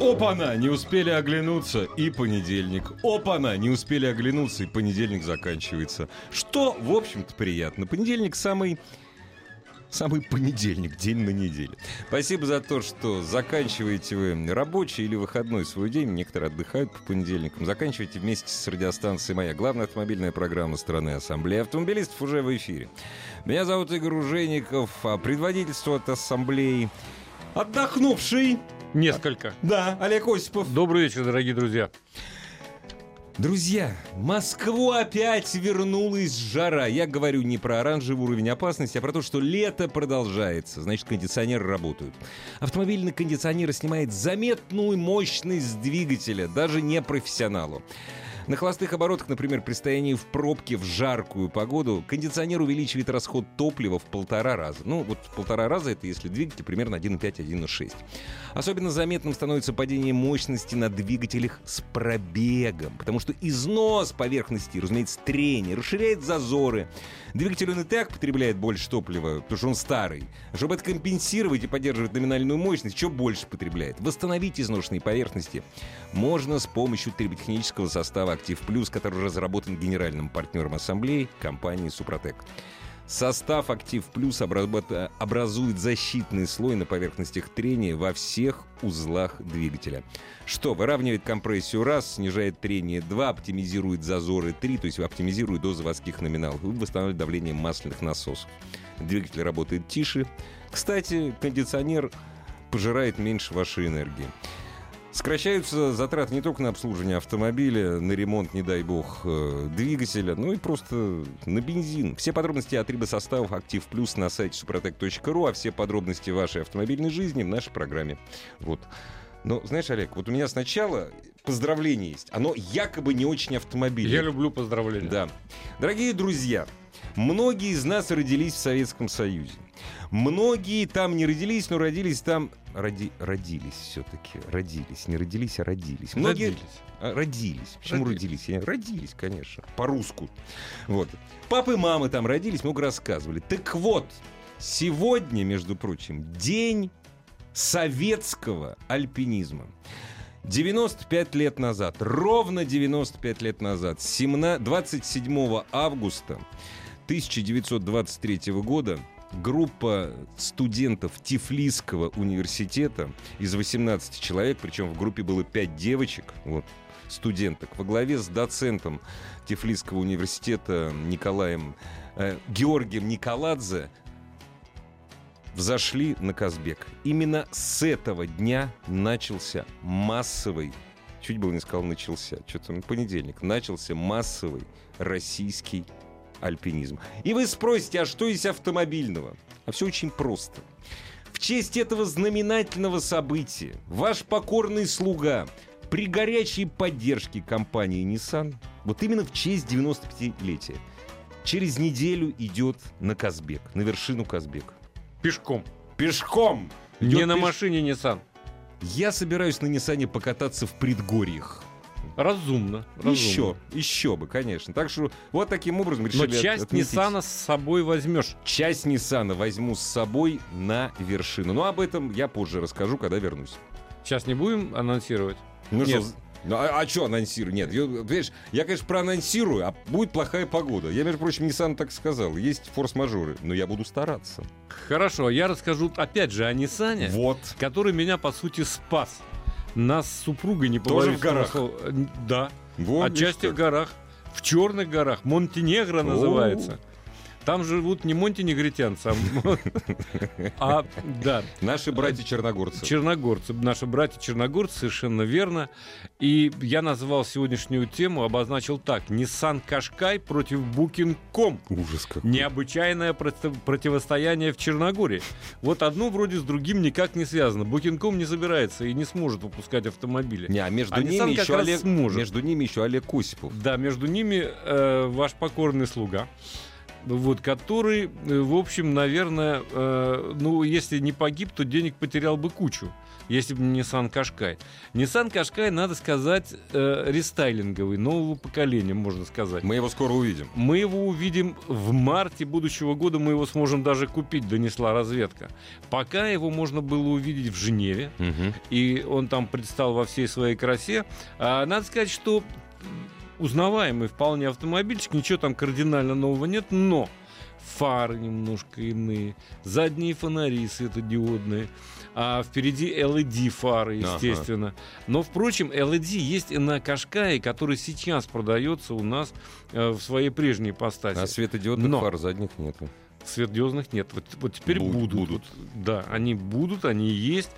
Опа-на, не успели оглянуться, и понедельник. Опа-на, не успели оглянуться, и понедельник заканчивается. Что, в общем-то, приятно. Понедельник самый Самый понедельник, день на неделе. Спасибо за то, что заканчиваете вы рабочий или выходной свой день. Некоторые отдыхают по понедельникам. Заканчивайте вместе с радиостанцией «Моя». Главная автомобильная программа страны Ассамблеи автомобилистов уже в эфире. Меня зовут Игорь Ужеников, а предводительство от Ассамблеи отдохнувший. Несколько. Да, Олег Осипов. Добрый вечер, дорогие друзья. Друзья, Москву опять вернулась жара. Я говорю не про оранжевый уровень опасности, а про то, что лето продолжается. Значит, кондиционеры работают. Автомобильный кондиционер снимает заметную мощность двигателя, даже не профессионалу. На холостых оборотах, например, при стоянии в пробке в жаркую погоду, кондиционер увеличивает расход топлива в полтора раза. Ну, вот в полтора раза это если двигатель примерно 1,5-1,6. Особенно заметным становится падение мощности на двигателях с пробегом, потому что износ поверхности, разумеется, трение, расширяет зазоры. Двигатель он и так потребляет больше топлива, потому что он старый. Чтобы это компенсировать и поддерживать номинальную мощность, что больше потребляет. Восстановить изношенные поверхности можно с помощью триботехнического состава «Актив Плюс», который разработан генеральным партнером ассамблеи компании «Супротек». Состав «Актив Плюс» образует защитный слой на поверхностях трения во всех узлах двигателя. Что выравнивает компрессию раз, снижает трение 2, оптимизирует зазоры 3, то есть оптимизирует до заводских номиналов и восстанавливает давление масляных насосов. Двигатель работает тише. Кстати, кондиционер пожирает меньше вашей энергии. Сокращаются затраты не только на обслуживание автомобиля, на ремонт, не дай бог, э, двигателя, но и просто на бензин. Все подробности о трибосоставах «Актив Плюс» на сайте супротек.ру, а все подробности вашей автомобильной жизни в нашей программе. Вот. Но, знаешь, Олег, вот у меня сначала поздравление есть. Оно якобы не очень автомобильное. Я люблю поздравления. Да. Дорогие друзья, многие из нас родились в Советском Союзе. Многие там не родились, но родились там... Роди... Родились все-таки. Родились. Не родились, а родились. Многие... Родились. А, родились. Почему Родились. родились? Родились, конечно. По-русски. Вот. Папы и мамы там родились, много рассказывали. Так вот, сегодня, между прочим, день советского альпинизма. 95 лет назад, ровно 95 лет назад, 17 27 августа 1923 года группа студентов Тифлисского университета из 18 человек, причем в группе было 5 девочек, вот, студенток, во главе с доцентом Тифлисского университета Николаем э, Георгием Николадзе взошли на Казбек. Именно с этого дня начался массовый, чуть было не сказал начался, что-то на понедельник, начался массовый российский альпинизм. И вы спросите, а что есть автомобильного? А все очень просто. В честь этого знаменательного события ваш покорный слуга при горячей поддержке компании Nissan, вот именно в честь 95-летия, через неделю идет на Казбек, на вершину Казбека. Пешком. Пешком! Не Идет на пеш- машине Nissan. Я собираюсь на Ниссане покататься в предгорьях. Разумно. разумно. Еще, еще бы, конечно. Так что вот таким образом Но решили от- часть отметить. Ниссана с собой возьмешь. Часть Ниссана возьму с собой на вершину. Но об этом я позже расскажу, когда вернусь. Сейчас не будем анонсировать. Ну Нет. что, ну, а, что анонсирую? Нет, я, видишь, я, конечно, проанонсирую, а будет плохая погода. Я, между прочим, Nissan так сказал. Есть форс-мажоры, но я буду стараться. Хорошо, я расскажу опять же о Ниссане, Вот. который меня, по сути, спас. Нас с супругой не Тоже в горах? слова. Э, Да. Вот, Отчасти в горах. В черных горах. Монтенегро называется. Там живут не монтенегритянцы, а, а да, Наши братья-черногорцы. черногорцы, наши братья черногорцы, совершенно верно. И я назвал сегодняшнюю тему, обозначил так: Nissan Qashqai против Booking.com. Ужас какой. Необычайное против- противостояние в Черногории. Вот одно вроде с другим никак не связано. Booking.com не собирается и не сможет выпускать автомобили. Не, а между А ними Nissan еще Олег, сможет. между ними еще Олег Осипов. Да, между ними э, ваш покорный слуга. Вот, который, э, в общем, наверное, э, ну, если не погиб, то денег потерял бы кучу, если бы не Nissan Qashqai. Nissan Qashqai, надо сказать, э, рестайлинговый, нового поколения, можно сказать. Мы его скоро увидим. Мы его увидим в марте будущего года, мы его сможем даже купить, донесла разведка. Пока его можно было увидеть в Женеве, и он там предстал во всей своей красе. А, надо сказать, что узнаваемый вполне автомобильчик, ничего там кардинально нового нет, но фары немножко иные, задние фонари светодиодные, а впереди LED фары, Ага. естественно. Но, впрочем, LED есть и на Кашкае, который сейчас продается у нас э, в своей прежней ипостаси. А светодиодных Но. фар задних нету. Светодиозных нет. Вот, вот теперь Буд- будут. будут. Вот, да, они будут, они есть.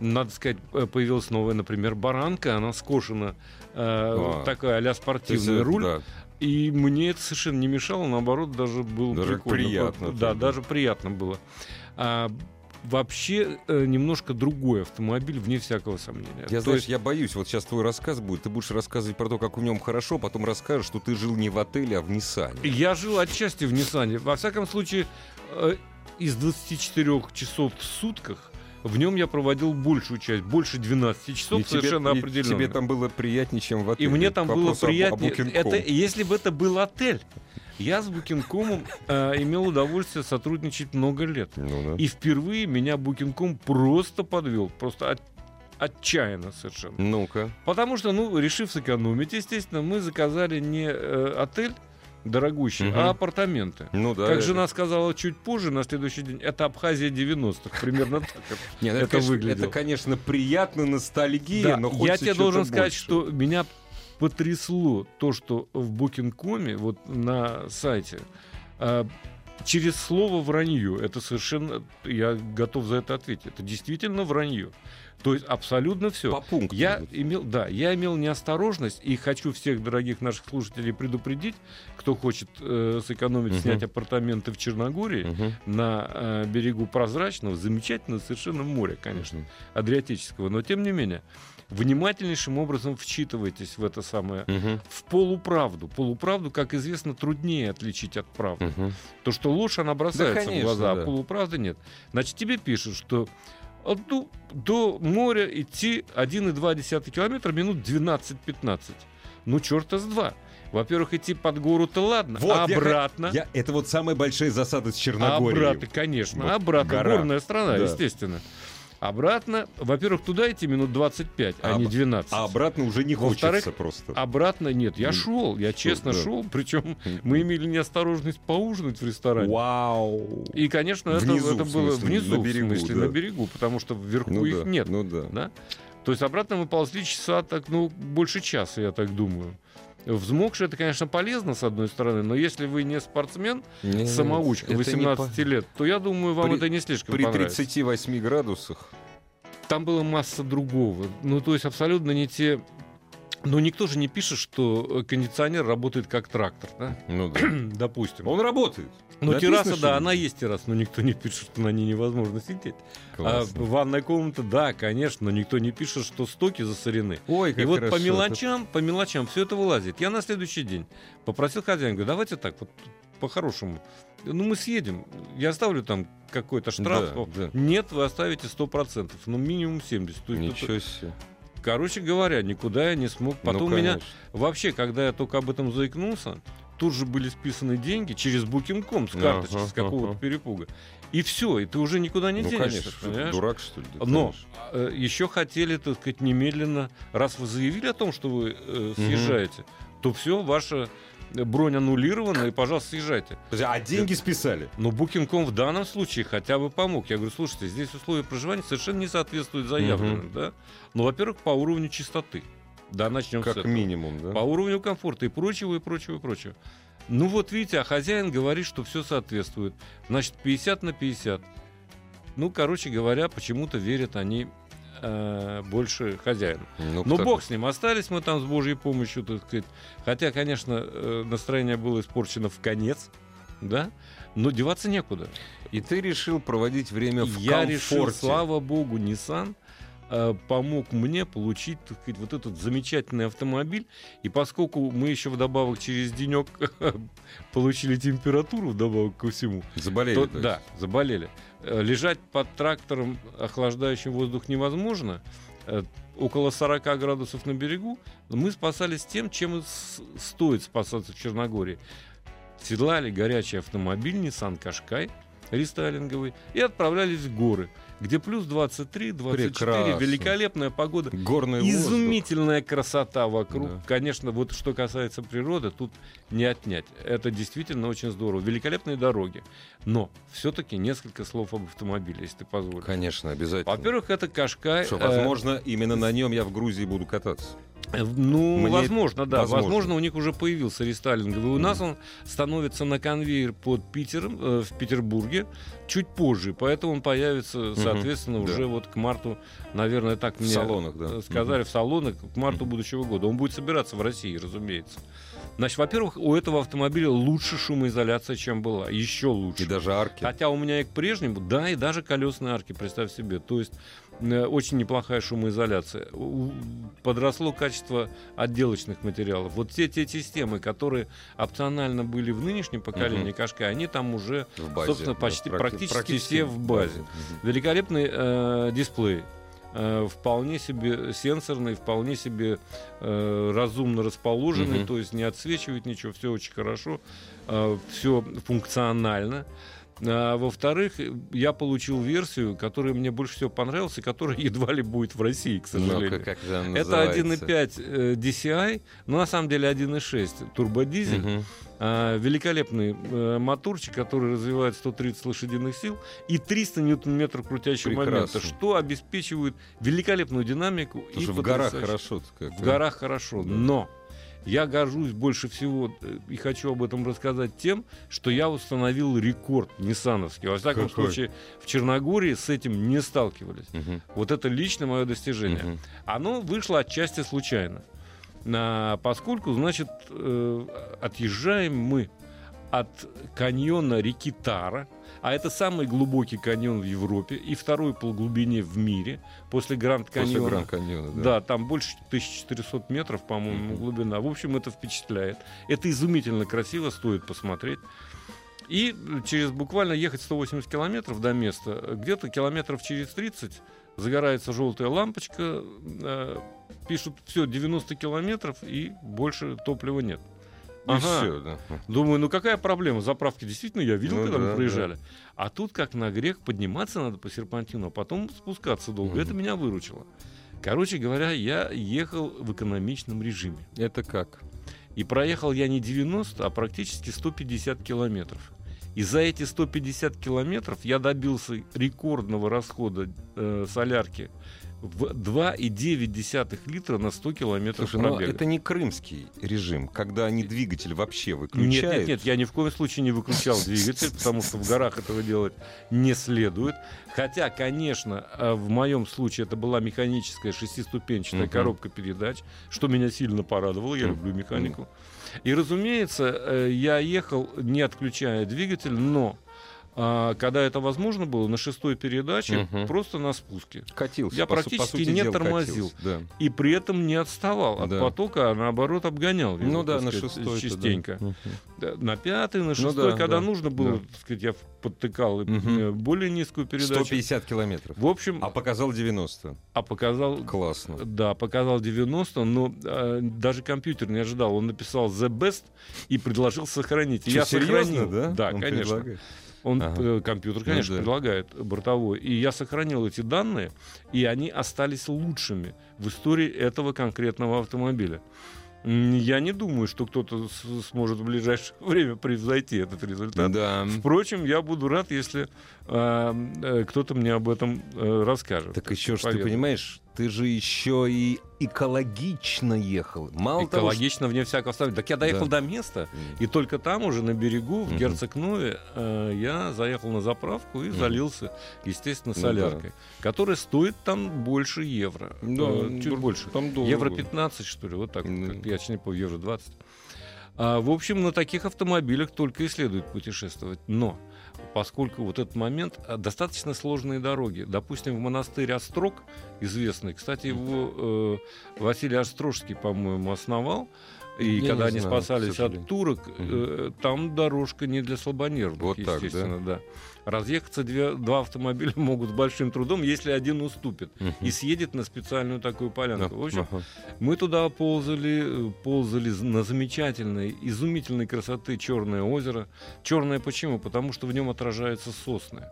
Надо сказать, э, появилась новая, например, баранка. Она скошена, э, А. такая а-ля есть, спортивный э, руль. да. И мне это совершенно не мешало, наоборот, даже было Даже прикольно. приятно Да, даже приятно было. А, вообще э, немножко другой автомобиль, вне всякого сомнения. Я, То знаешь, есть- я боюсь, вот сейчас твой рассказ будет, ты будешь рассказывать про то, как в нем хорошо, потом расскажешь, что ты жил не в отеле, а в Ниссане. Я жил отчасти в Ниссане. Во всяком случае, э, из 24 часов в сутках в нем я проводил большую часть, больше 12 часов, И тебе- совершенно и определенно. тебе там было приятнее, чем в И отеле. мне там было вопросу об- о приятнее. Booking.com. это, если бы это был отель, я с Booking.com э, имел удовольствие сотрудничать много лет. Ну да. И впервые меня Booking.com просто подвел. Просто от- отчаянно совершенно. Ну-ка. Потому что, ну, решив сэкономить, естественно, мы заказали не э, отель дорогущий, Мгм. а апартаменты. Ну да. как это- жена сказала чуть позже, на следующий день, это Абхазия 90-х. Примерно так это. Нет, это конечно, выглядело. Это, конечно, приятно, ностальгия, Да, но я тебе должен сказать, что меня потрясло то, что в Booking.com, вот на сайте, а, через слово вранье, это совершенно, я готов за это ответить, это действительно вранье. То есть абсолютно все. По пунктам. Я имел, да, я имел неосторожность и хочу всех дорогих наших слушателей предупредить, кто хочет э, сэкономить, Мгм. снять апартаменты в Черногории Мгм. на э, берегу прозрачного, замечательного совершенно моря, конечно, Адриатического, но тем не менее внимательнейшим образом вчитывайтесь в это самое Мгм. в полуправду. Полуправду, как известно, труднее отличить от правды. Мгм. То, что ложь, она бросается конечно, в глаза, да. а полуправды нет. Значит, тебе пишут, что от, ну, до моря идти 1,2 километра минут 12-15. Ну, черта с два. Во-первых, идти под гору-то ладно, Вот, а я обратно... Я, это вот самая большая засада с А Черногорией. обратно, конечно. Вот обратно. гора. Горная страна, Да. естественно. Обратно, во-первых, туда идти минут 25, а, А не об- 12. А обратно уже не хочется просто. Обратно нет. Я шел, я честно да. шел. Причем мы имели неосторожность поужинать в ресторане. Вау. И, конечно, это, Внизу, это в было смысле, внизу, на берегу, в смысле, да. на берегу, потому что вверху Ну их да, нет. Ну да. Да? То есть обратно мы ползли часа так, ну, больше часа, я так думаю. Взмокший это, конечно, полезно, с одной стороны, но если вы не спортсмен, Нет, самоучка, это не 18 по- лет, то я думаю, вам При- это не слишком При понравится. 38 градусах. Там была масса другого. Ну, то есть абсолютно не те... Ну, никто же не пишет, что э, кондиционер работает как трактор, да? Ну да. Допустим. Он работает. Ну, написано, терраса, да, ли? она есть терраса, но никто не пишет, что на ней невозможно сидеть. А Классно. ванная комната, да, конечно, но никто не пишет, что стоки засорены. Ой, И как вот хорошо. по мелочам, по мелочам все это вылазит. Я на следующий день попросил хозяина, говорю, давайте так, вот по-хорошему. Ну, мы съедем. Я оставлю там какой-то штраф. Да, да. Нет, вы оставите 100%, ну, минимум 70%. То есть это- Ничего себе. Короче говоря, никуда я не смог. Потом ну, меня. Вообще, когда я только об этом заикнулся, тут же были списаны деньги через Booking.com с карточки, Ага, с какого-то ага. перепуга. И все, и ты уже никуда не Ну, денешься, конечно, понимаешь? дурак, что ли? Да, Но конечно. э, еще хотели, так сказать, немедленно, раз вы заявили о том, что вы э, съезжаете, то все, ваша бронь аннулирована, и, пожалуйста, съезжайте. А деньги списали? Но Booking.com в данном случае хотя бы помог. Я говорю, слушайте, здесь условия проживания совершенно не соответствуют заявленным, Мгм. да? Ну, во-первых, по уровню чистоты. Да, начнем с Как этого. минимум, да? По уровню комфорта и прочего, и прочего, и прочего. Ну вот видите, а хозяин говорит, что все соответствует. Значит, 50 на 50. Ну, короче говоря, почему-то верят они э, больше хозяину. Ну, Но бог с ним, остались мы там с Божьей помощью, так сказать. Хотя, конечно, э, настроение было испорчено в конец, да, но деваться некуда. И ты решил проводить время в Я комфорте. решил, слава богу, Nissan э, помог мне получить, так сказать, вот этот замечательный автомобиль. И поскольку мы еще вдобавок через денек получили температуру вдобавок ко всему, Заболели. то- то да, заболели. Э, Лежать под трактором, охлаждающим воздух, невозможно. Э, Около 40 градусов на берегу. Мы спасались тем, чем стоит спасаться в Черногории. Седлали горячий автомобиль Nissan Qashqai рестайлинговый и отправлялись в горы, где плюс 23, 24, Прекрасно. великолепная погода. Горный воздух. Изумительная красота вокруг. Да. Конечно, вот что касается природы, тут не отнять. Это действительно очень здорово. Великолепные дороги. Но все-таки несколько слов об автомобиле, если ты позволишь. Конечно, обязательно. Во-первых, это Кашкай. Что, э, возможно, именно на нем я в Грузии буду кататься. Э, Ну, Мне- возможно, да. возможно. Возможно. у них уже появился рестайлинговый. У нас он становится на конвейер под Питером, э, в Петербурге, чуть позже. Поэтому он появится, соответственно, да. уже вот к марту, наверное, так В мне салонах, да. сказали, в салонах к марту будущего года. Он будет собираться в России, разумеется. Значит, во-первых, у этого автомобиля лучше шумоизоляция, чем была. Еще лучше. И даже арки. Хотя у меня и к прежнему, да, и даже колесные арки, представь себе. То есть очень неплохая шумоизоляция. Подросло качество отделочных материалов. Вот все те системы, которые опционально были в нынешнем поколении Мгм. Кашка, они там уже в базе. собственно, да, почти- практи- практически все в базе. Мгм. великолепный э, дисплей. э, вполне себе сенсорный, вполне себе э, разумно расположенный, Мгм. то есть не отсвечивает ничего, все очень хорошо, все функционально. А, во-вторых, я получил версию, которая мне больше всего понравилась, и которая едва ли будет в России, к Ну, сожалению. как, как же она Это называется? 1.5 э, DCI, но на самом деле 1.6 турбодизель. Мгм. А, великолепный э, моторчик, который развивает 130 лошадиных сил и 300 ньютон-метров крутящего Прекрасно. момента, что обеспечивает великолепную динамику Потому и в горах хорошо как. В горах хорошо, Да. но я горжусь больше всего э, и хочу об этом рассказать тем, что я установил рекорд ниссановский. Во всяком Какой? случае, в Черногории с этим не сталкивались. Мгм. Вот это лично мое достижение. Мгм. Оно вышло отчасти случайно. А, поскольку, значит, э, отъезжаем мы от каньона реки Тара, а это самый глубокий каньон в Европе и второй по глубине в мире после Гранд После Каньона. Гранд Каньона, да. Да, там больше 1400 метров, по-моему, глубина. В общем, это впечатляет. Это изумительно красиво, стоит посмотреть. И через буквально ехать 180 километров до места, где-то километров через 30 загорается желтая лампочка, э, пишут все 90 километров и больше топлива нет. И Ага. всё, да. Думаю, ну какая проблема? Заправки действительно я видел, Ну когда да, мы проезжали. А тут как на грех подниматься надо по серпантину, а потом спускаться долго. Мгм. Это меня выручило. Короче говоря, я ехал в экономичном режиме. Это как? И проехал я не 90, а практически 150 километров. И за эти 150 километров я добился рекордного расхода э, солярки в 2,9 литра на 100 километров Слушай, но пробега. это не крымский режим, когда они двигатель вообще Нет, выключают. нет, нет, я ни в коем случае не выключал двигатель, потому что в горах этого делать не следует. Хотя, конечно, э, в моем случае это была механическая шестиступенчатая Мгм. коробка передач, что меня сильно порадовало, я люблю механику. И, разумеется, э, я ехал, не отключая двигатель, но а, когда это возможно было, на шестой передаче, Мгм. просто на спуске. Катился. Я по су- по практически сути не дела, тормозил. катился, Да. И при этом не отставал от Да. потока, а наоборот обгонял. Ну да, так на сказать, шестой. Частенько. Да, На пятый, на Ну шестой, да, когда да, нужно было, да. так сказать, я подтыкал э, более низкую передачу. 150 километров. В общем, А показал 90. а показал, Классно. да, показал 90, но э, даже компьютер не ожидал. Он написал the best и предложил сохранить. Чё, я серьезно, сохранил. да? Да, Он конечно. предлагает? Он Ага. э, компьютер, Ну конечно, да. предлагает бортовой. И я сохранил эти данные, и они остались лучшими в истории этого конкретного автомобиля. Я не думаю, что кто-то сможет в ближайшее время превзойти этот результат. Да. Впрочем, я буду рад, если кто-то мне об этом э, расскажет. Так еще ж ты понимаешь, ты же еще и экологично ехал. Мало того, что- Экологично, вне всякого сомнения. Так я доехал Да. до места, Мгм. и только там уже на берегу, в Мгм. Герцогнове, э, я заехал на заправку и Мгм. залился, естественно, Ну соляркой, которая стоит там больше евро. Да, Э, чуть дор- больше. Там. Евро 15, что ли, вот так, Ну. как я не помню, евро 20. А, в общем, на таких автомобилях только и следует путешествовать. Но поскольку вот этот момент а, достаточно сложные дороги. Допустим, в монастырь Острог, известный, кстати, его э, Василий Острожский, по-моему, основал. И Я когда они знаю, спасались от турок, э, там дорожка не для слабонервных, Вот так, да? естественно, да? Разъехаться две- два автомобиля могут с большим трудом, если один уступит Мгм. и съедет на специальную такую полянку. В общем, Ага. мы туда ползали, ползали на замечательной, изумительной красоты Черное озеро. Черное почему? Потому что в нем отражаются сосны.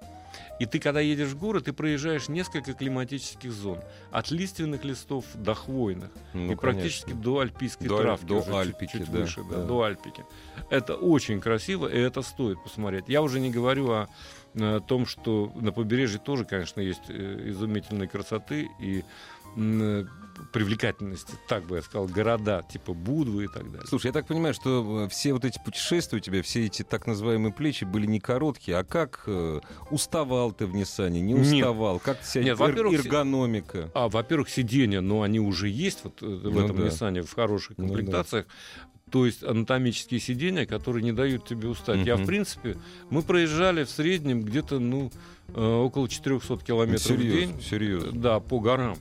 И ты, когда едешь в город, ты проезжаешь несколько климатических зон. От лиственных листов до хвойных. Ну, и практически конечно. до альпийской До травки. до уже чуть- Альпики, чуть да, выше, да, да. до Альпики. Это очень красиво, и это стоит посмотреть. Я уже не говорю о, э, том, что на побережье тоже, конечно, есть э, изумительной красоты. И э, привлекательности, так бы я сказал, города типа Будвы и так далее. Слушай, я так понимаю, что э, все вот эти путешествия у тебя, все эти так называемые плечи были не короткие, а как э, уставал ты в Ниссане, не Нет. уставал, как ты себя Нет, во-первых, эргономика. А, во-первых, сиденья, но они уже есть вот э, в Ну этом да. Ниссане в хороших Ну да. комплектациях. То есть анатомические сиденья, которые не дают тебе устать. Я, Мгм. в принципе, мы проезжали в среднем где-то, ну, около 400 километров в день. серьезно, серьезно. Да, по горам,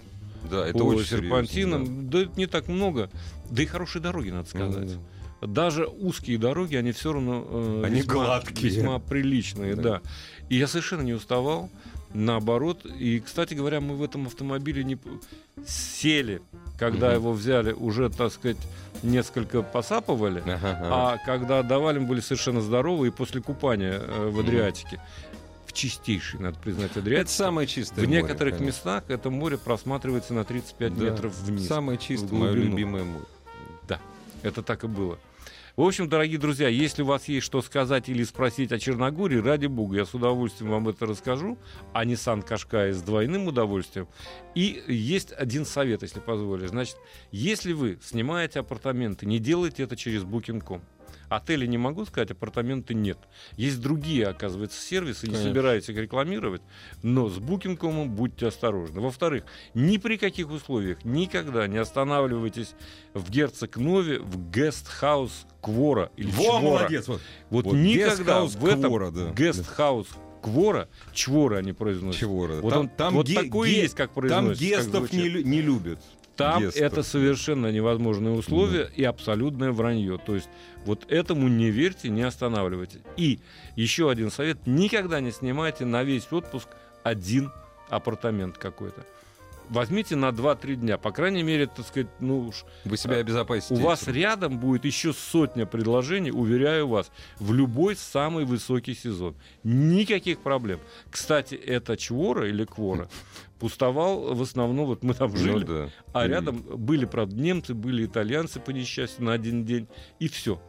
Да, это по очень серпантинам. серьезно, Да. это не так много. Да и хорошие дороги, надо да. Ну, сказать. да. Даже узкие дороги, они все равно э, Они весьма, гладкие. весьма приличные, Да. да. И я совершенно не уставал, наоборот. И, кстати говоря, мы в этом автомобиле не сели, когда Мгм. его взяли, уже, так сказать, несколько посапывали. Ага, ага. А когда отдавали, мы были совершенно здоровы, и после купания э, в. Адриатике, в чистейшей, надо признать, Это Адриатике, самое чистое в море, некоторых конечно. местах это море просматривается на 35 Да. метров вниз. Самое чистое, мое любимое море. Это так и было. В общем, дорогие друзья, если у вас есть что сказать или спросить о Черногории, ради бога, я с удовольствием вам это расскажу. А Nissan Qashqai с двойным удовольствием. И есть один совет, если позволишь. Значит, если вы снимаете апартаменты, не делайте это через Booking.com. Отели не могу сказать, апартаменты нет. Есть другие, оказывается, сервисы, не Конечно. собираюсь их рекламировать, но с Booking.com будьте осторожны. Во-вторых, ни при каких условиях никогда не останавливайтесь в Герцог-Нове, в гестхаус Квора или Во, Чвора. молодец! Вот. Вот, Вот никогда в этом Квора, да. гестхаус Квора, Чвора они произносят. Чего? Вот, он, вот ге- такой ге- есть, как Там произносится. как гестов не, лю- не любят. Там Гестов. это совершенно невозможные условия и абсолютное вранье. То есть вот этому не верьте, не останавливайтесь. И еще один совет. Никогда не снимайте на весь отпуск один апартамент какой-то. Возьмите на 2-3 дня. По крайней мере, так сказать, ну уж Вы себя обезопасите. у вас рядом будет еще сотня предложений, уверяю вас, в любой самый высокий сезон. Никаких проблем. Кстати, это Чвора или Квора пустовал в основном, вот мы там Ну жили, да. а рядом были, правда, немцы, были итальянцы, по несчастью, на один день, и все.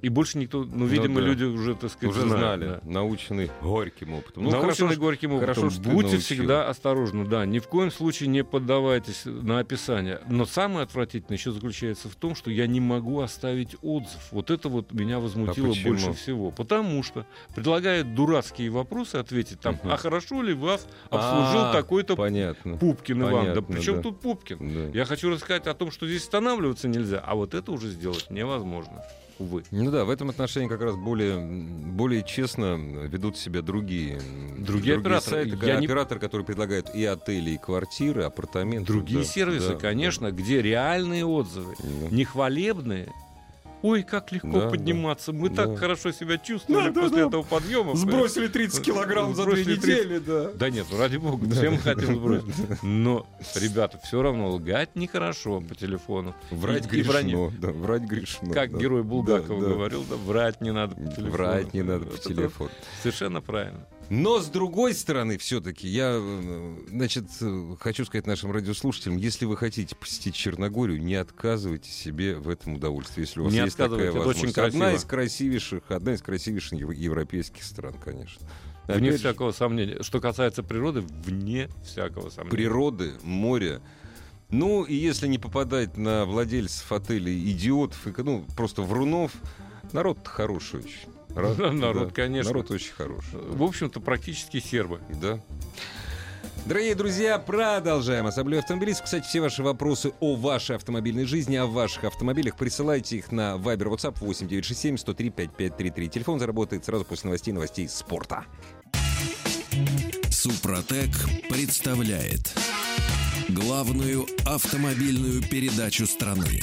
И больше никто, ну, видимо, да. люди уже, так сказать, Уже знали, да. научены горьким опытом. Ну, Научены хорошо, горьким опытом. хорошо, что Будьте научил. всегда осторожны, да. Ни в коем случае не поддавайтесь на описание. Но самое отвратительное еще заключается в том, что я не могу оставить отзыв. Вот это вот меня возмутило А почему? больше всего. Потому что предлагают дурацкие вопросы ответить там, Мгм. а хорошо ли вас обслужил А, такой-то Понятно. Пупкин Иван? Да Понятно, да. тут Пупкин? Да. Я хочу рассказать о том, что здесь останавливаться нельзя, а вот это уже сделать невозможно. Увы. Ну да, в этом отношении как раз более, более честно ведут себя другие, Другие операторы. сайты, Я не- операторы, которые предлагают и отели, и квартиры, апартаменты. Другие да, сервисы, да, конечно, где реальные отзывы, да. не хвалебные. Ой, как легко Да, подниматься. Мы да. так хорошо себя чувствовали Да, да, после да. этого подъема. Сбросили 30 килограмм за две Сбросили 30. недели, да. Да нет, ну ради бога, все мы хотим сбросить. Но, ребята, все равно лгать нехорошо по телефону. Врать И- и вранье. грешно, да, врать грешно. Как да. герой Булгакова Да, да. говорил, да, врать не надо по телефону. Врать не надо по телефону. Совершенно правильно. Но с другой стороны, все-таки, я, э, значит, хочу сказать нашим радиослушателям, если вы хотите посетить Черногорию, не отказывайте себе в этом удовольствии, если у вас Не есть такая это очень возможность. Одна красиво. из красивейших, одна из красивейших ев- европейских стран, конечно. Вне Опять же, всякого сомнения. Что касается природы, вне всякого сомнения. природы, моря, Ну, и если не попадать на владельцев отелей идиотов, и, ну, просто врунов, народ хороший очень. Ра- народ, конечно. Народ очень хороший. В общем-то, практически сербы. Да. Дорогие друзья, продолжаем Ассамблею автомобилистов. Кстати, все ваши вопросы о вашей автомобильной жизни, о ваших автомобилях, присылайте их на Viber WhatsApp 8967 103 5533. Телефон заработает сразу после новостей новостей спорта. Супротек представляет главную автомобильную передачу страны.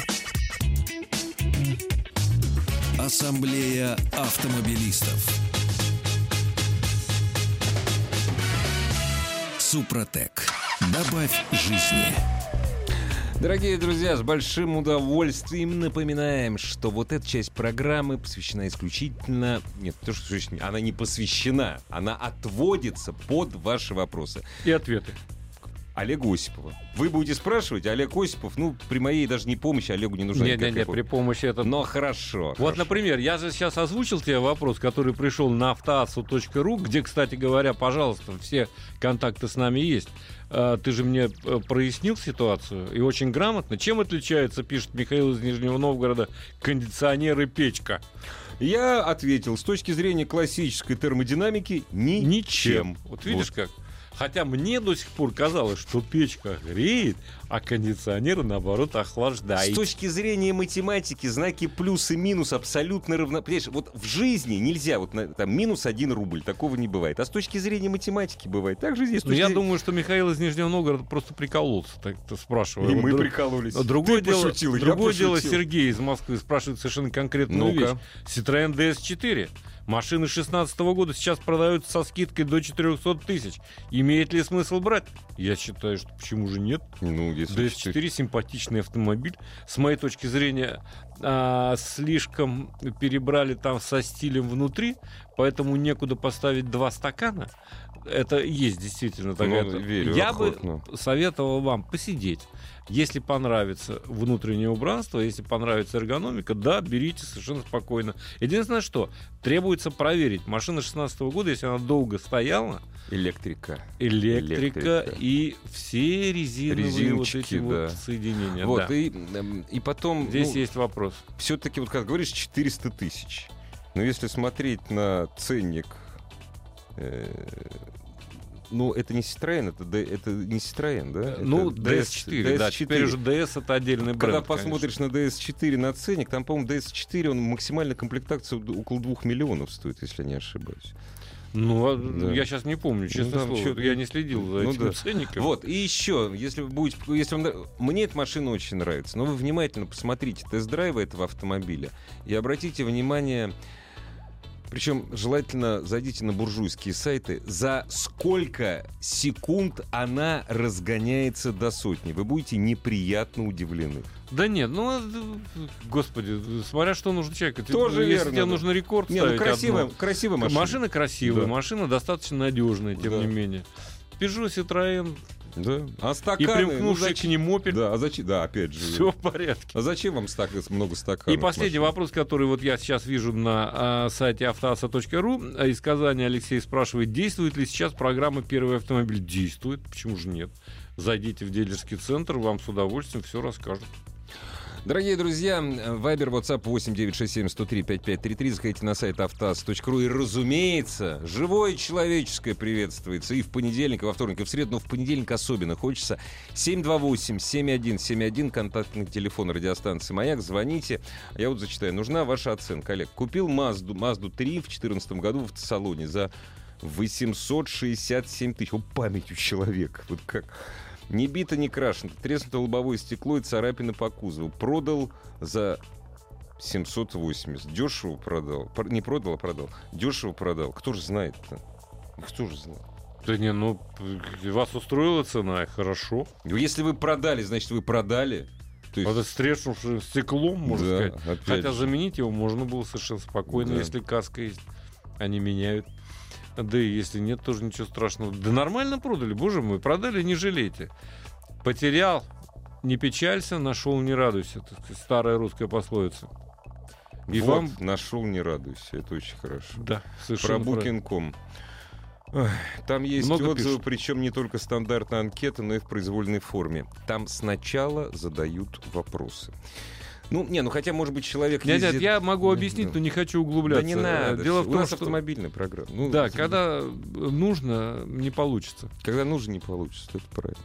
Ассамблея автомобилистов. Супротек. Добавь жизни. Дорогие друзья, с большим удовольствием напоминаем, что вот эта часть программы посвящена исключительно... Нет, то, что она не посвящена, она отводится под ваши вопросы. И ответы. Олегу Осипова. Вы будете спрашивать, Олег Осипов, ну, при моей даже не помощи Олегу не нужна Нет, нет, нет, при помощи этого. Но хорошо. Вот, хорошо. например, я же сейчас озвучил тебе вопрос, который пришел на автоассу.ру, где, кстати говоря, пожалуйста, все контакты с нами есть. А, Ты же мне э, прояснил ситуацию и очень грамотно. Чем отличаются, пишет Михаил из Нижнего Новгорода, кондиционер и печка? Я ответил, с точки зрения классической термодинамики, ни- ничем. Вот видишь как? Хотя мне до сих пор казалось, что печка греет, а кондиционер, наоборот, С охлаждает. точки зрения математики знаки плюс и минус абсолютно равно. Понимаешь, вот в жизни нельзя вот на- там минус один рубль, такого не бывает. А с точки зрения математики бывает. Так же здесь. с Ну, я зрения- думаю, что Михаил из Нижнего Новгорода просто прикололся, так спрашивая. И Вот мы друг- прикололись. Другое, Ты дело, пошутил, я другое дело, пошутил. Сергей из Москвы спрашивает совершенно конкретную Ну-ка. вещь. Citroёn DS4. Машины 16 года сейчас продаются со скидкой до 400 тысяч. Имеет ли смысл брать? Я считаю, что почему же нет? Ну, если DS4 симпатичный автомобиль. С моей точки зрения, а, слишком перебрали там со стилем внутри, поэтому некуда поставить два стакана. Это есть действительно такая. Ну, верю, Я бы советовал вам посидеть. Если понравится внутреннее убранство, если понравится эргономика, да, берите совершенно спокойно. Единственное, что требуется проверить. Машина 16 года, если она долго стояла, Электрика. электрика, Электрика. и все резиновые вот Резиночки, эти вот да. соединения. Вот, да. и, эм, и потом... Здесь ну, есть вопрос. все-таки, вот как говоришь, 400 тысяч. Но если смотреть на ценник, э, ну, это не Citroёn, это, это не Citroёn, да? Это ну, DS DS4, да, теперь уже DS это отдельный бренд. Когда конечно. посмотришь на DS4 на ценник, там, по-моему, DS4, он максимальная комплектация около 2 миллионов стоит, если я не ошибаюсь. Ну, а, Да. я сейчас не помню, честно там слово. Я не следил за Ну этим да. ценником. Вот, и еще, если вы будете, если вам, мне эта машина очень нравится, но вы внимательно посмотрите тест-драйвы этого автомобиля и обратите внимание, причем желательно зайдите на буржуйские сайты, за сколько секунд она разгоняется до сотни. Вы будете неприятно удивлены. Да нет, ну, господи, смотря что нужно человеку. Тоже Если верно, тебе нужно рекорд Не, ну ставить красивая, одну. красивая машина. машина. красивая, Да. машина достаточно надежная, тем Да. не менее. Peugeot, Citroёn Да. А и стаканы? ну, примкнувший к зачем- ним Opel. Да, а зачем? Да, опять же. Все в порядке. А зачем вам стак... много стаканов? И последний машин? вопрос, который вот я сейчас вижу на а, сайте автоаса.ру. А, Из Казани Алексей спрашивает, действует ли сейчас программа «Первый автомобиль»? Действует. Почему же нет? Зайдите в дилерский центр, вам с удовольствием все расскажут. Дорогие друзья, Вайбер, WhatsApp 8967 103 5533. Заходите на сайт автоаз.ру. И, разумеется, живое человеческое приветствуется и в понедельник, и во вторник, и в среду, но в понедельник особенно хочется. 728-7171, контактный телефон радиостанции «Маяк». Звоните. Я вот зачитаю. Нужна ваша оценка, Олег. Купил Мазду, Мазду 3 в 2014 году в автосалоне за 867 тысяч. О, память у человека. Вот как... Не бито, не крашено. Треснуто лобовое стекло и царапины по кузову. Продал за 780. Дешево продал. Пр- Не продал, а продал. Дешево продал. Кто же знает-то? Кто же знает? Да не, ну, вас устроила цена, хорошо. Ну, Если вы продали, значит, вы продали. То есть- Это с треснувшим стеклом, можно Да, сказать. Хотя же. заменить его можно было совершенно спокойно, Да. если каска есть. Они меняют. Да и если нет, тоже ничего страшного. Да нормально продали, боже мой, продали, не жалейте. Потерял, не печалься, нашел, не радуйся. Сказать, старая русская пословица. И вот, вам... нашел, не радуйся. Это очень хорошо. Да, Про совершенно правильно. Booking.com. Там есть Много отзывы, пишут. причем не только стандартная анкета, но и в произвольной форме. Там сначала задают вопросы. Ну, не, ну хотя, может быть, человек Нет, нет, ездит- я могу Да, объяснить, да. но не хочу Да углубляться. не надо. Дело в У том, нас что... автомобильная программа. Ну, Да, это- когда нужно, не получится. когда нужно, не получится. Это правильно.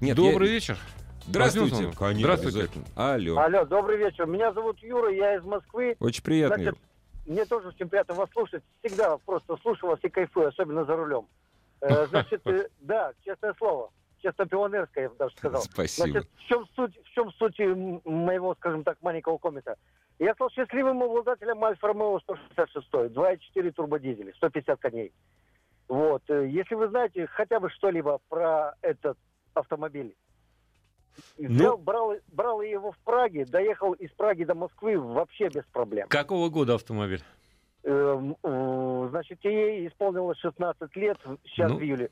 Нет, Добрый я- вечер. Здравствуйте. Конечно, Здравствуйте. Алло. Алло, добрый вечер. Меня зовут Юра, я из Москвы. Очень приятно. Значит, мне тоже очень приятно вас слушать. Всегда просто слушаю вас и кайфую, особенно за рулем. Э, Значит, э, да, честное слово. Честно пионерское, я бы даже сказал. Спасибо. Значит, в чем суть, в чем суть моего, скажем так, маленького коммента? Я стал счастливым обладателем Альфа Ромео 166, 2.4 турбодизель, 150 коней. Вот. э, Если вы знаете хотя бы что-либо про этот автомобиль, взял, брал, брал его в Праге, доехал из Праги до Москвы вообще без проблем. Какого года автомобиль? Эм, э, Значит, ей исполнилось 16 лет, сейчас Ну, в июле.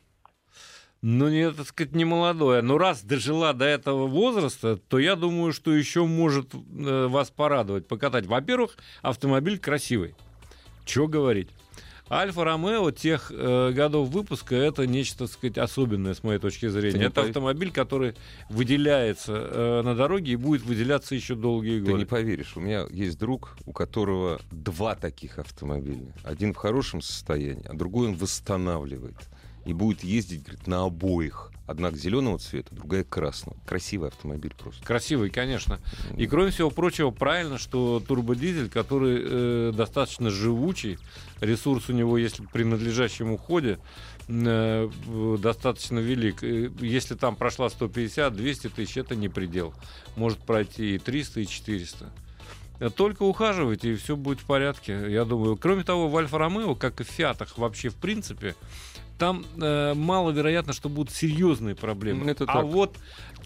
Ну, не, так сказать, не молодое. Но раз дожила до этого возраста, то я думаю, что еще может э, вас порадовать, покатать. Во-первых, автомобиль красивый. Чего говорить? Альфа Ромео тех э, годов выпуска это нечто, так сказать, особенное с моей точки Ты зрения. Это пов- автомобиль, который выделяется э, на дороге и будет выделяться еще долгие Ты годы. не поверишь, у меня есть друг, у которого два таких автомобиля. Один в хорошем состоянии, а другой он восстанавливает. И будет ездить, говорит, на обоих. Одна зеленого цвета, другая красного. Красивый автомобиль просто. Красивый, конечно. И кроме всего прочего, правильно, что турбодизель, который э, достаточно живучий, ресурс у него, если при надлежащем уходе, э, достаточно велик. Если там прошла 150-200 тысяч, это не предел. Может пройти и 300, и 400. Э, Только ухаживайте, и все будет в порядке, я думаю. Кроме того, в Альфа-Ромео, как и в Фиатах вообще в принципе, там э, маловероятно, что будут серьезные проблемы. Это а так. вот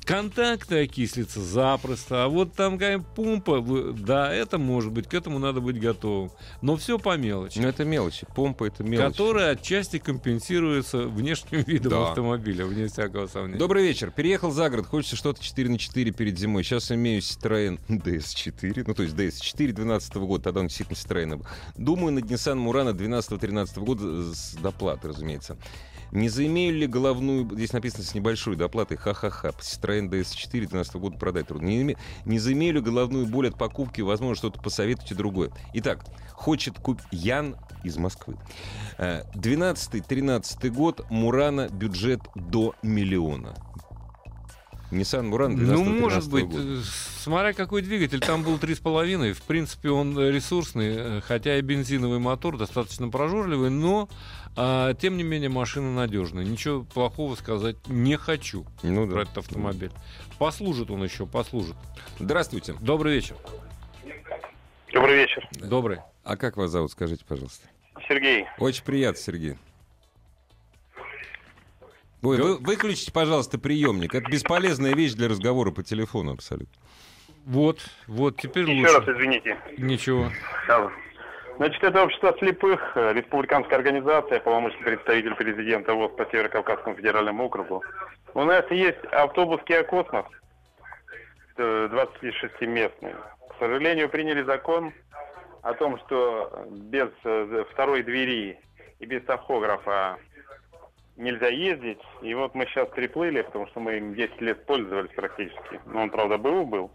контакты окислятся запросто, а вот там какая помпа, да, это может быть, к этому надо быть готовым. Но все по мелочи. Ну, это мелочи. Помпа — это мелочи. Которая отчасти компенсируется внешним видом Да. автомобиля, вне всякого сомнения. Добрый вечер. Переехал за город. Хочется что-то 4 на 4 перед зимой. Сейчас имею Citroёn DS4. Ну, то есть DS4 12 года. Тогда он действительно Citroёn был. Думаю, на Nissan Murano 12-13 года с доплатой, разумеется. Не заимею ли головную... Здесь написано с небольшой доплатой. Ха-ха-ха. Citroёn DS4 12 года продать трудно. Не, име- не заимею ли головную боль от покупки? Возможно, что-то посоветуйте другое. Итак, хочет купить... Ян из Москвы. Э, 12-13 год. Мурана бюджет до миллиона. Nissan 12 Ну, может быть, года. смотря какой двигатель, там был 3,5. В принципе, он ресурсный, э, хотя и бензиновый мотор, достаточно прожорливый, но, а, тем не менее, машина надежная. Ничего плохого сказать не хочу Ну про да. этот автомобиль. Послужит он еще, послужит. Здравствуйте. Добрый вечер. Добрый вечер. Добрый. А как вас зовут, скажите, пожалуйста? Сергей. Очень приятно, Сергей. Ой, вы, выключите, пожалуйста, приемник. Это бесполезная вещь для разговора по телефону абсолютно. Вот, вот, теперь Еще лучше. раз извините. Ничего. Да. Значит, это общество слепых, э, республиканская организация, полномочный представитель президента ВОЗ по Северо-Кавказскому федеральному округу. У нас есть автобус Kia Космос, э, 26-местный. К сожалению, приняли закон о том, что без э, второй двери и без тахографа нельзя ездить. И вот мы сейчас приплыли, потому что мы им 10 лет пользовались практически. Ну, он, правда, БУ был.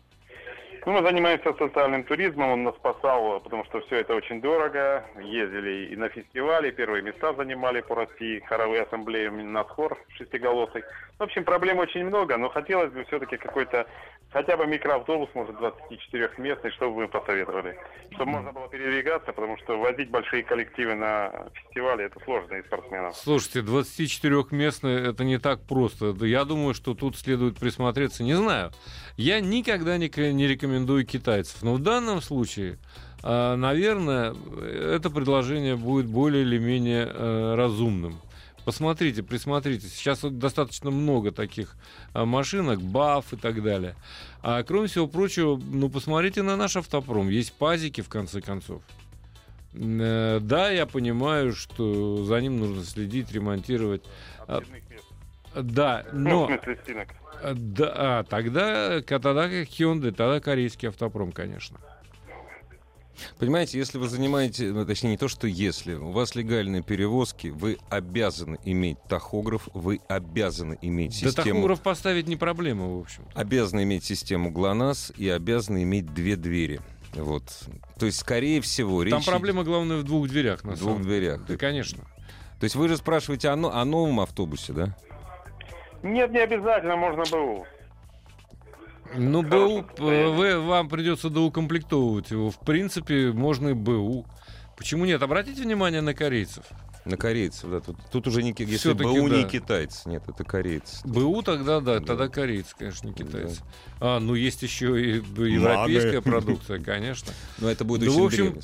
Ну, мы занимаемся социальным туризмом, он нас спасал, потому что все это очень дорого. Ездили и на фестивали, первые места занимали по России, хоровые ассамблеи, у нас хор шестиголосый. В общем, проблем очень много, но хотелось бы все-таки какой-то, хотя бы микроавтобус, может, 24-местный, что бы вы посоветовали? Чтобы можно было передвигаться, потому что возить большие коллективы на фестивале, это сложно и спортсменам. Слушайте, 24-местный это не так просто. Я думаю, что тут следует присмотреться. Не знаю. Я никогда не, не рекомендую китайцев. Но в данном случае, а, наверное, это предложение будет более или менее э, разумным. Посмотрите, присмотритесь. Сейчас достаточно много таких а, машинок, БАФ и так далее. А кроме всего прочего, ну посмотрите на наш автопром. Есть пазики, в конце концов. Э, Да, я понимаю, что за ним нужно следить, ремонтировать. А, Отдельных мест. Да, Ну, но в смысле стенок. а, да, а, тогда, тогда как Hyundai, тогда корейский автопром, конечно. Понимаете, если вы занимаете, ну, точнее не то, что если, у вас легальные перевозки, вы обязаны иметь тахограф, вы обязаны иметь Да систему... тахограф поставить не проблема, в общем. Обязаны иметь систему ГЛОНАСС и обязаны иметь две двери. Вот. То есть, скорее всего, речь Там проблема, главное, в двух дверях, на в двух самом дверях. Да, конечно. То есть вы же спрашиваете о, о новом автобусе, да? Нет, не обязательно, можно БУ. Ну, БУ, вы, вам придется доукомплектовывать его. В принципе, можно и БУ. Почему нет? Обратите внимание на корейцев. На корейцев, да. Тут, тут уже не, если БУ не да. китайцы, нет, это корейцы. БУ тогда, да, Да. тогда корейцы, конечно, не китайцы. А, ну есть еще и европейская продукция, конечно. Но это будет Да, очень в общем, древний.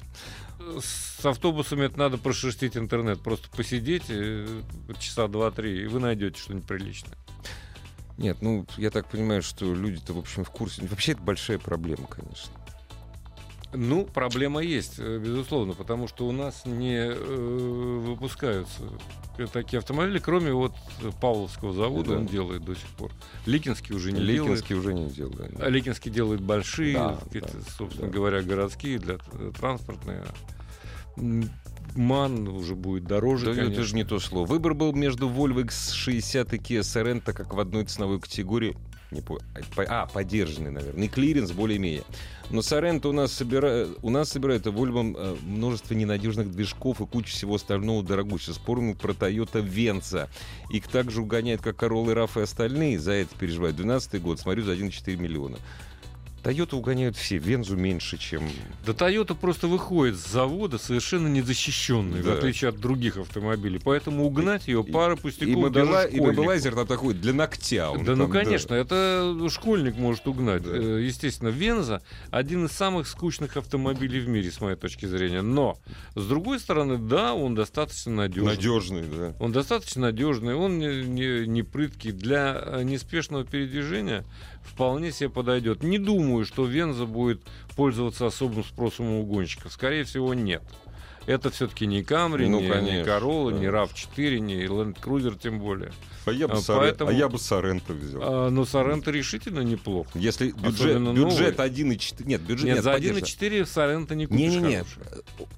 С автобусами это надо прошерстить интернет. Просто посидеть э, часа два-три, и вы найдете что-нибудь приличное. Нет, ну, я так понимаю, что люди-то, в общем, в курсе. Вообще, это большая проблема, конечно. Ну, проблема есть, э, безусловно, потому что у нас не э, выпускаются такие автомобили, кроме вот Павловского завода, Да. он делает до сих пор. Ликинский уже не Ликинский уже не делает. делает. А Ликинский делает большие, Да, да, собственно да. говоря, городские для э, транспортные. Ман уже будет дороже, Да, это конечно. же не то слово. Выбор был между Volvo XC60 и Kia Sorento как в одной ценовой категории. Не по- а, по- а, поддержанный, наверное. И клиренс более-менее. Но Sorento у нас, собира... у нас собирают Volvo э, множество ненадежных движков и кучу всего остального. Сейчас спорим про Toyota Venza. Их также угоняют, как Corolla, RAV и остальные. За это переживают. 12 год, смотрю, за 1,4 миллиона. Toyota угоняют все. Вензу меньше, чем... Да Toyota просто выходит с завода совершенно незащищенной, Да. в отличие от других автомобилей. Поэтому угнать ее пара И, пустяков даже мобила... и мобилайзер там такой для ногтя. он Да, ну там, конечно, это школьник может угнать. Да. Э, Естественно, Венза один из самых скучных автомобилей в мире, с моей точки зрения. Но, с другой стороны, да, он достаточно надежный. Надежный, да. Он достаточно надежный, он не, не, не прыткий. Для э, неспешного передвижения вполне себе подойдет. Не думаю, что Венза будет пользоваться особым спросом у гонщиков. Скорее всего, нет. Это все-таки не Камри, Ну, не, конечно, Corolla, да. не RAV4, не Land Cruiser тем более. А я бы, А, Сорен- поэтому- а я бы Соренто взял. А, но Соренто решительно неплохо. Если бюджет, бюджет новый. 1,4... Нет, бюджет Нет, нет, за поддержан. 1,4 Соренто не купишь Не-не-не,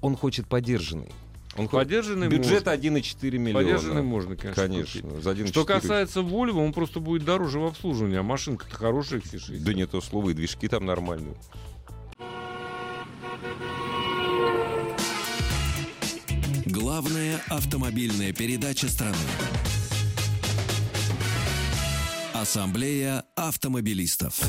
он хочет поддержанный. Он. Поддержанный Бюджет можно. 1,4 миллиона. Поддержанный можно, конечно, Конечно, купить. за 1,4. Что касается Volvo, он просто будет дороже в обслуживании, а машинка-то хорошая XC60. Да не то слово, и движки там нормальные. Главная автомобильная передача страны. Ассамблея автомобилистов.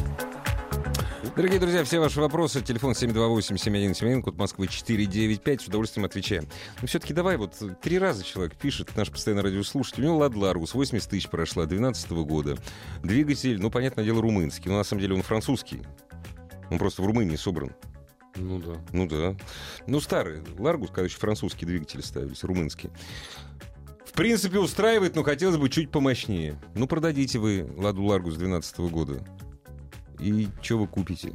Дорогие друзья, все ваши вопросы. Телефон 728-7171, код Москвы 495. С удовольствием отвечаем. Но все-таки давай, вот три раза человек пишет, наш постоянный радиослушатель. У него Лад Ларгус, 80 тысяч прошла, 12 года. Двигатель, ну, понятное дело, румынский. Но на самом деле он французский. Он просто в Румынии собран. Ну да. Ну да. Ну, старый. Ларгус, когда еще французские двигатели ставились, румынские. В принципе, устраивает, но хотелось бы чуть помощнее. Ну, продадите вы Ладу Ларгус 2012 года. И что вы купите?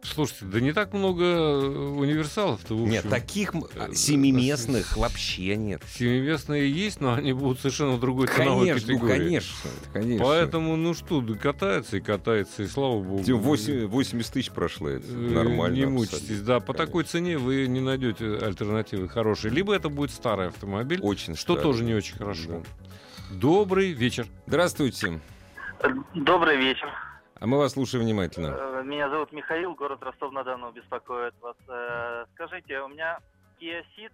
Слушайте, да не так много э, универсалов-то, в общем. Нет, таких э, семиместных вообще нет. Семиместные есть, но они будут совершенно в другой ценовой Конечно, ну, категории. конечно, конечно. Поэтому, ну что, да катается и катается, и слава богу. Тем 8 80 тысяч прошло, это Э, нормально. Не абсолютно. мучитесь, да. По Конечно. такой цене вы не найдете альтернативы хорошие. Либо это будет старый автомобиль, Очень что старый. тоже не очень хорошо. Добрый вечер. Здравствуйте. Добрый вечер. А мы вас слушаем внимательно. Э, Меня зовут Михаил, город Ростов-на-Дону беспокоит вас. Э, Скажите, у меня Kia Ceed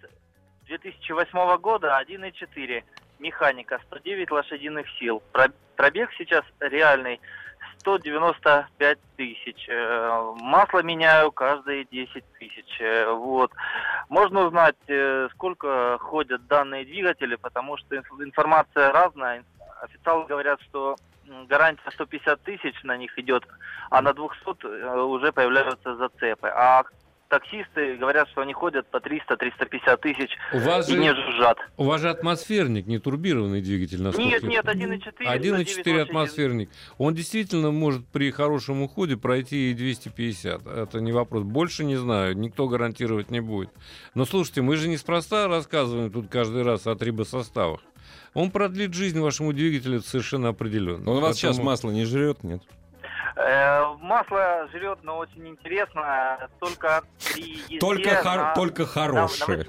2008 года 1.4, механика, 109 лошадиных сил. Про- Пробег сейчас реальный 195 тысяч. Э, Масло меняю каждые 10 тысяч. Вот. Можно узнать, сколько ходят данные двигатели, потому что инф- информация разная. Официалы говорят, что гарантия 150 тысяч на них идет, а на 200 э, уже появляются зацепы. А таксисты говорят, что они ходят по 300-350 тысяч У вас, и не же, жужжат. у вас же атмосферник, не турбированный двигатель, насколько Нет, нет, помню. 1.4. 1.4 атмосферник. Он действительно может при хорошем уходе пройти и 250. Это не вопрос. Больше не знаю, никто гарантировать не будет. Но слушайте, мы же неспроста рассказываем тут каждый раз о трибосоставах. Он продлит жизнь вашему двигателю совершенно определенно. Он у вас сейчас Поэтому- масло не жрет, нет? Э, масло жрет, но очень интересно, только при езде Только, хор- на- только на хорошее.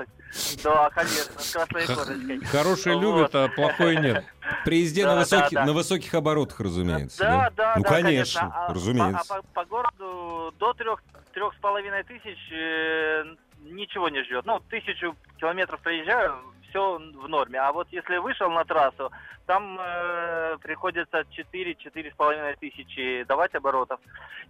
Да, конечно, с красной корочкой. Хорошие Вот. любят, а плохое нет. При езде Да, на, высоких, да. на высоких оборотах, разумеется. Да, да, ну, да, конечно, А разумеется. По, а по- по городу до трех, трех с половиной тысяч э, ничего не ждет. Ну, тысячу километров проезжаю, все в норме. А вот если вышел на трассу, там э, приходится 4-4 с половиной тысячи давать оборотов.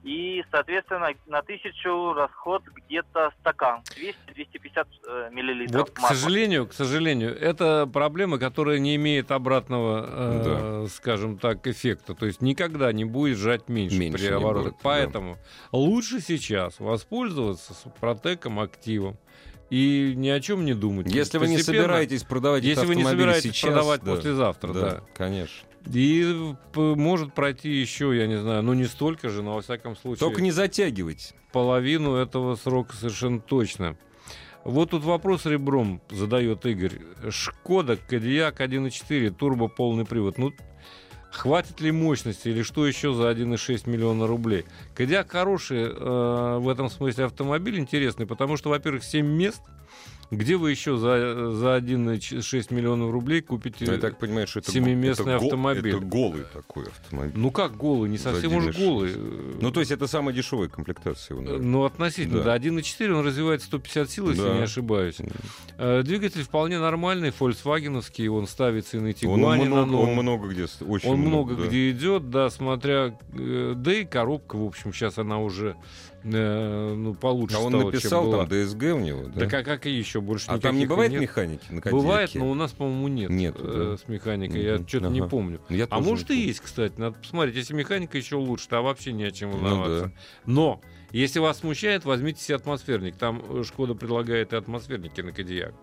И, соответственно, на тысячу расход где-то стакан. 200-250 э, миллилитров Вот, к масла. сожалению, к сожалению, это проблема, которая не имеет обратного, э, скажем так, эффекта. То есть никогда не будет жать меньше, Меньше при оборотах. будет, да. Поэтому лучше сейчас воспользоваться протеком активом и ни о чем не думать. Если вы не собираетесь продавать если вы не собираетесь сейчас, продавать да, послезавтра, да. конечно. И может пройти еще, я не знаю, ну не столько же, но во всяком случае Только не затягивайте. половину этого срока совершенно точно. Вот тут вопрос ребром задает Игорь. Шкода Кодиак 1.4, турбо полный привод. Ну, хватит ли мощности или что еще за 1,6 миллиона рублей? Кодиак хороший э, в этом смысле автомобиль, интересный, потому что, во-первых, 7 мест, где вы еще за, за 1,6 миллионов рублей купите... Ну, Я так понимаю, что это, семиместный это автомобиль. Это голый такой автомобиль. Ну как голый, не совсем уж 1,6. голый. Ну, то есть это самая дешевая комплектация. нас. Ну, относительно, Да. да. 1.4 он развивает 150 сил, если Да. не ошибаюсь. Э, Двигатель вполне нормальный, фольксвагеновский, он ставится и на Он, Тигуане, на много, новом. он много где, очень Он много да. где идет, да, смотря... э, Да и коробка, в общем, сейчас она уже э, ну, получше А он стала, написал чем была. там ДСГ у него, да? Да как, как и еще, больше а там не бывает нет. механики на Бывает, Кодиаке? но у нас, по-моему, нет, Нету, э, да. с механикой. Я Мгм. что-то не Ага. помню. Я А не может и есть, кстати, надо посмотреть. Если механика еще лучше, то вообще не о чем Ну волноваться. да. Но если вас смущает, возьмите себе атмосферник. Там Шкода предлагает и атмосферники на Кодиак.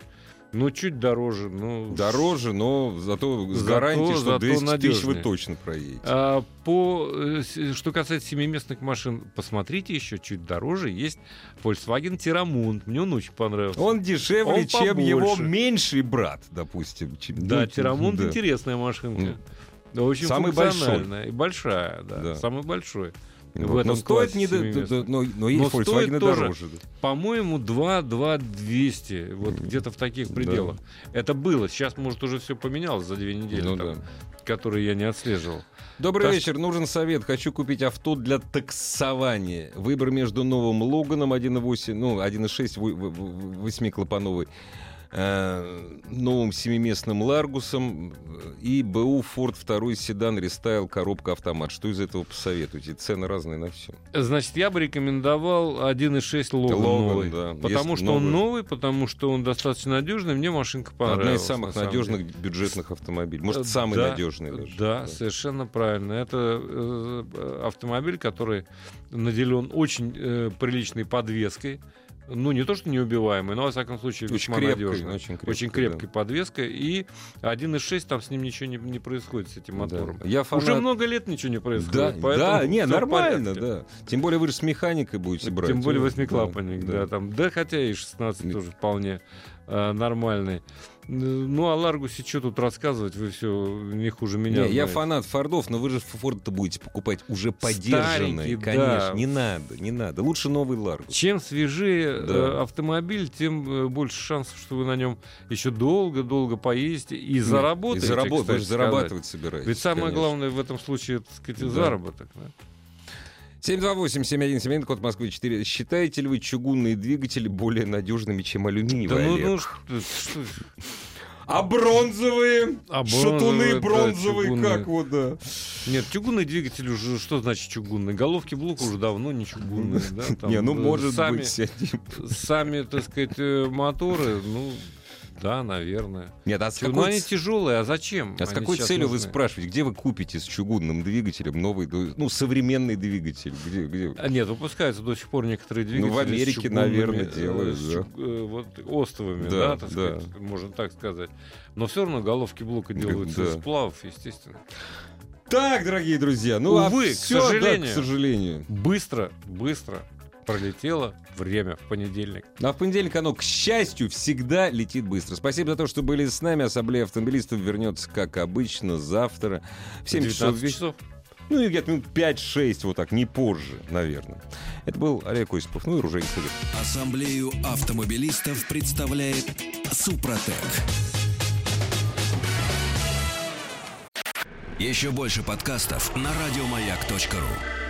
Ну, чуть дороже. Ну, Дороже, но зато с гарантией, что зато 200 тысяч вы надежнее. точно проедете. А, по, э, что касается семиместных машин, посмотрите еще чуть дороже. Есть Volkswagen Тирамунд. Мне он очень понравился. Он дешевле, Он чем его меньший брат, допустим. чем- Да, ну, Тирамунд да. интересная машинка. Да, Очень Самый функциональная и большая, да, Да. самый большой. Вот, в этом но стоит не... до- Но, но есть Но стоит Volkswagen тоже. дороже. да. По-моему, 2 2 200, вот Мгм. где-то в таких Да. пределах. Это было. Сейчас, может, уже все поменялось за две недели, Ну там, да. которые я не отслеживал. Добрый Так вечер. Нужен совет. Хочу купить авто для таксования. Выбор между новым Логаном 1.8, ну, 1.6, во- во- во- восьмиклапановый, новым семиместным Ларгусом э, и БУ Ford второй седан рестайл коробка автомат. Что из этого посоветуете? Цены разные на все. Значит, я бы рекомендовал 1.6 Логан, Логан, новый. да. Потому Есть что он новый. новый, потому что он достаточно надежный. Мне машинка понравилась. Одна из самых на надежных деле. бюджетных автомобилей. Может, Э, самый да, надежный даже. Да, совершенно правильно. Это э, э, автомобиль, который наделен очень э, приличной подвеской. Ну, не то, что неубиваемый, но, во всяком случае, Очень крепкой, надежный. очень крепкой, Очень крепкой подвеской. И 1.6 там с ним ничего не, не происходит, с этим Да. мотором. Я фанат... Уже много лет ничего не Да, происходит. да, поэтому не, всё в нормально, да. Тем более вы же с механикой будете брать. Тем более Э, восьмиклапанник, да, там, да, хотя и 16 тоже вполне э, нормальный. Ну, о Ларгусе что тут рассказывать, вы все не хуже меня Не, я фанат Фордов, но вы же Форд-то будете покупать уже подержанные. Старенький, Конечно, да. не надо, не надо. Лучше новый Ларгус. Чем свежее Да. э, автомобиль, тем э, больше шансов, что вы на нем еще долго-долго поездите и заработаете. И заработ- вы кстати же сказать. зарабатывать собираетесь. Ведь самое конечно. главное в этом случае, так сказать, Да. заработок. да. 728-7171, код Москвы 4. Считаете ли вы чугунные двигатели более надежными, чем Да алюминиевые? ну, Олег? ну, что- что- А бронзовые? А Шатуны бронзовые, да, бронзовые, как вот, да. Нет, чугунный двигатель уже, что значит чугунный? Головки блока уже давно не чугунные, да? там, Не, ну может сами, быть. Сами, так сказать, э, моторы, ну, да, наверное. Нет, а с Ну, какой, они ц- тяжелые, а зачем? а с они какой целью вы нужны? спрашиваете? Где вы купите с чугунным двигателем новый, ну, современный двигатель? Где, где? А нет, выпускаются до сих пор некоторые двигатели. Ну, в Америке, наверное, э, делают, с да. чуг- э, вот остовыми, Да, да, так да. сказать, можно так сказать. Но все равно головки блока делаются Да. из сплавов, естественно. Так, дорогие друзья, ну Увы, а к всё, да, сожалению. к сожалению. Быстро, быстро пролетело время в понедельник. Ну, а в понедельник оно, к счастью, всегда летит быстро. Спасибо за то, что были с нами. Ассамблея автомобилистов вернется, как обычно, завтра в 7 часов. часов. Ну и где-то минут 5-6, вот так, не позже, наверное. Это был Олег Осипов, ну и Ружей Сулик. Ассамблею автомобилистов представляет Супротек. Еще больше подкастов на радиомаяк.ру